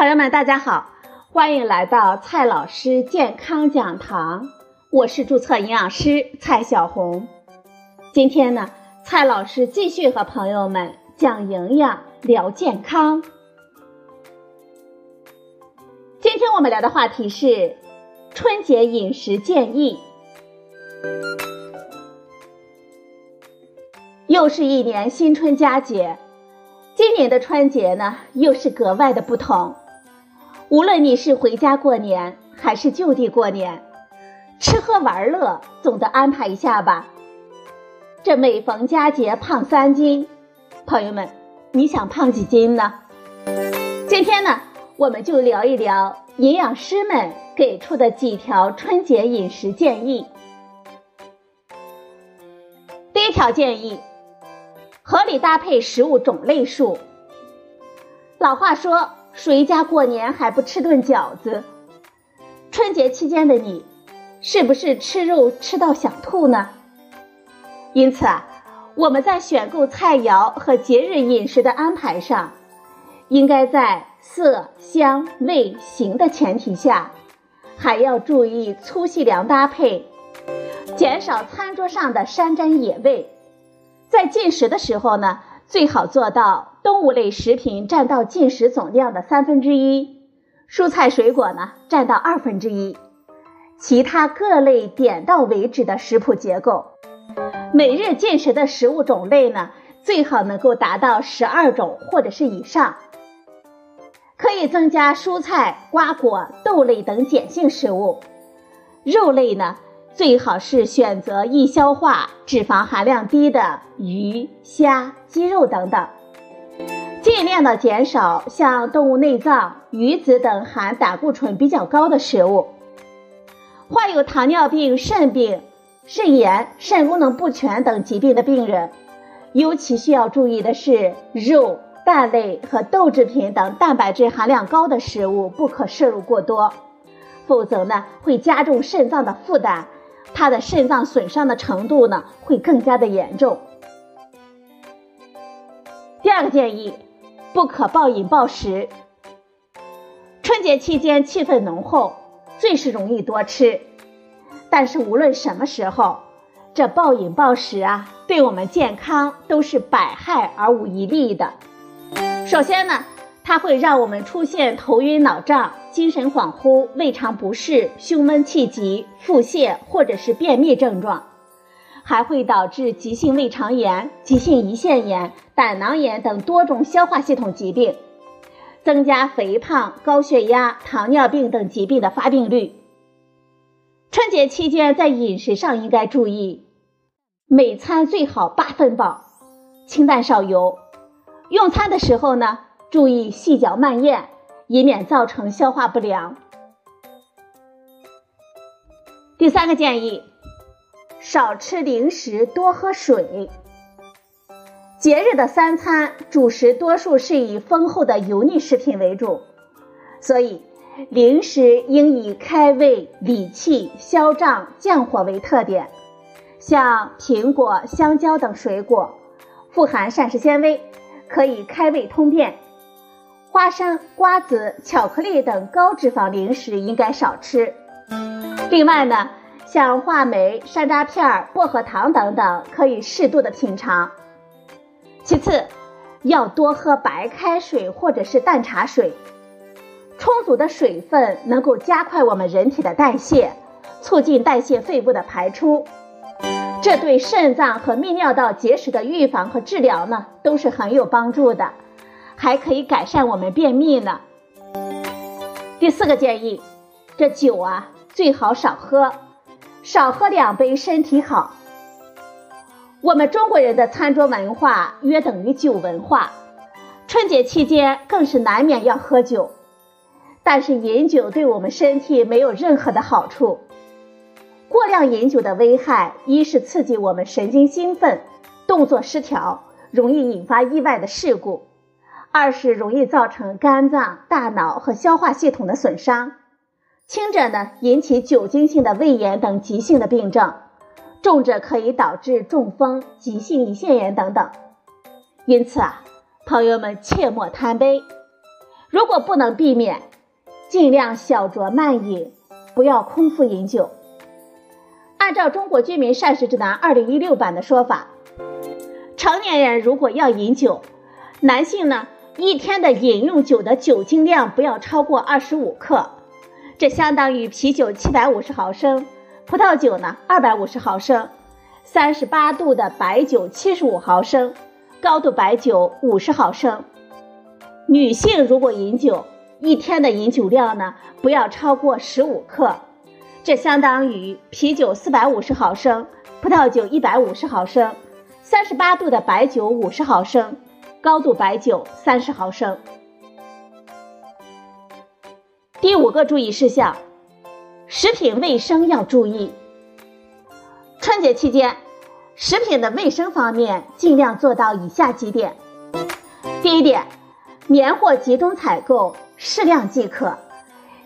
朋友们，大家好，欢迎来到蔡老师健康讲堂，我是注册营养师蔡小红。今天呢，蔡老师继续和朋友们讲营养、聊健康。今天我们聊的话题是春节饮食建议。又是一年新春佳节，今年的春节呢，又是格外的不同。无论你是回家过年还是就地过年，吃喝玩乐总得安排一下吧。这每逢佳节胖三斤，朋友们，你想胖几斤呢？今天呢，我们就聊一聊营养师们给出的几条春节饮食建议。第一条建议。合理搭配食物种类数。老话说，谁家过年还不吃顿饺子？春节期间的你，是不是吃肉吃到想吐呢？因此啊，我们在选购菜肴和节日饮食的安排上，应该在色香味形的前提下，还要注意粗细粮搭配，减少餐桌上的山珍野味。在进食的时候呢，最好做到动物类食品占到进食总量的三分之一，蔬菜水果呢占到二分之一，其他各类点到为止的食谱结构。每日进食的食物种类呢，最好能够达到十二种或者是以上。可以增加蔬菜、瓜果、豆类等碱性食物，肉类呢。最好是选择易消化、脂肪含量低的鱼、虾、鸡肉等等，尽量的减少像动物内脏、鱼子等含胆固醇比较高的食物。患有糖尿病、肾病、肾炎、肾功能不全等疾病的病人，尤其需要注意的是，肉、蛋类和豆制品等蛋白质含量高的食物不可摄入过多，否则呢会加重肾脏的负担。他的肾脏损伤的程度呢，会更加的严重。第二个建议，不可暴饮暴食。春节期间气氛浓厚，最是容易多吃。但是无论什么时候，这暴饮暴食啊，对我们健康都是百害而无一利的。首先呢。它会让我们出现头晕脑胀、精神恍惚、胃肠不适、胸闷气急、腹泻或者是便秘症状，还会导致急性胃肠炎、急性胰腺炎、胆囊炎等多种消化系统疾病，增加肥胖、高血压、糖尿病等疾病的发病率。春节期间在饮食上应该注意，每餐最好八分饱，清淡少油。用餐的时候呢？注意细嚼慢咽，以免造成消化不良。第三个建议，少吃零食，多喝水。节日的三餐主食多数是以丰厚的油腻食品为主，所以零食应以开胃、理气、消胀、降火为特点。像苹果、香蕉等水果，富含膳食纤维，可以开胃通便。花生、瓜子、巧克力等高脂肪零食应该少吃。另外呢，像话梅、山楂片、薄荷糖等等，可以适度的品尝。其次，要多喝白开水或者是淡茶水，充足的水分能够加快我们人体的代谢，促进代谢废物的排出，这对肾脏和泌尿道结石的预防和治疗呢，都是很有帮助的。还可以改善我们便秘呢。第四个建议，这酒啊最好少喝，少喝两杯身体好。我们中国人的餐桌文化约等于酒文化，春节期间更是难免要喝酒。但是饮酒对我们身体没有任何的好处。过量饮酒的危害，一是刺激我们神经兴奋，动作失调，容易引发意外的事故。二是容易造成肝脏、大脑和消化系统的损伤，轻者呢引起酒精性的胃炎等急性的病症，重者可以导致中风、急性胰腺炎等等。因此啊，朋友们切莫贪杯。如果不能避免，尽量小酌慢饮，不要空腹饮酒。按照《中国居民膳食指南（二零一六版）》的说法，成年人如果要饮酒，男性呢一天的饮用酒的酒精量不要超过二十五克，这相当于啤酒七百五十毫升，葡萄酒呢二百五十毫升，三十八度的白酒七十五毫升，高度白酒五十毫升。女性如果饮酒，一天的饮酒量呢不要超过十五克，这相当于啤酒四百五十毫升，葡萄酒一百五十毫升，三十八度的白酒五十毫升，高度白酒三十毫升。第五个注意事项，食品卫生要注意。春节期间，食品的卫生方面尽量做到以下几点。第一点。年货集中采购，适量即可，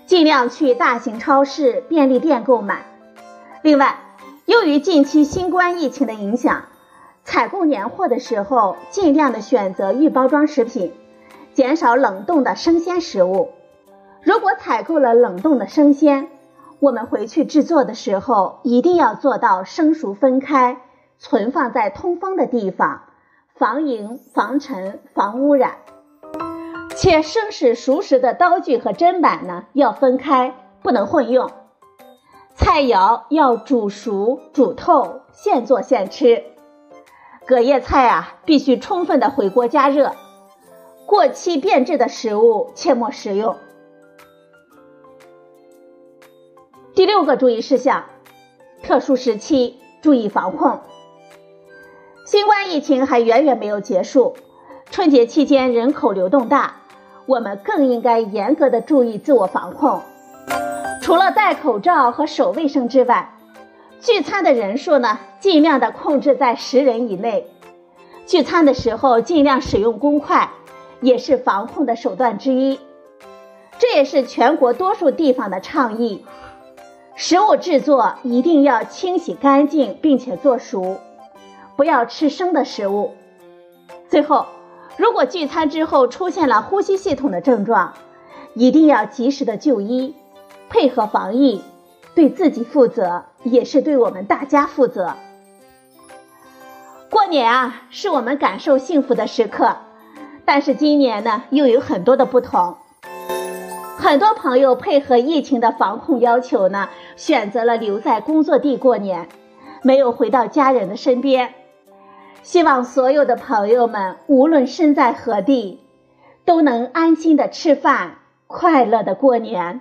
尽量去大型超市、便利店购买。另外，由于近期新冠疫情的影响，采购年货的时候，尽量的选择预包装食品，减少冷冻的生鲜食物。如果采购了冷冻的生鲜，我们回去制作的时候，一定要做到生熟分开，存放在通风的地方，防蝇、防尘、防污染。且生食熟食的刀具和砧板呢要分开，不能混用。菜肴要煮熟煮透，现做现吃。隔夜菜啊必须充分的回锅加热，过期变质的食物切莫食用。第六个注意事项：特殊时期注意防控。新冠疫情还远远没有结束，春节期间人口流动大。我们更应该严格的注意自我防控，除了戴口罩和手卫生之外，聚餐的人数呢，尽量的控制在十人以内。聚餐的时候尽量使用公筷，也是防控的手段之一。这也是全国多数地方的倡议。食物制作一定要清洗干净，并且做熟，不要吃生的食物。最后。如果聚餐之后出现了呼吸系统的症状，一定要及时的就医，配合防疫，对自己负责，也是对我们大家负责。过年啊，是我们感受幸福的时刻，但是今年呢，又有很多的不同。很多朋友配合疫情的防控要求呢，选择了留在工作地过年，没有回到家人的身边。希望所有的朋友们，无论身在何地，都能安心的吃饭，快乐的过年。